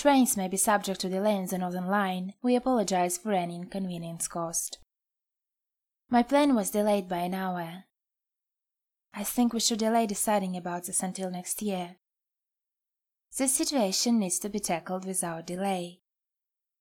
Trains may be subject to delay on the Northern Line. We apologize for any inconvenience caused. My plane was delayed by an hour. I think we should delay deciding about this until next year. This situation needs to be tackled without delay.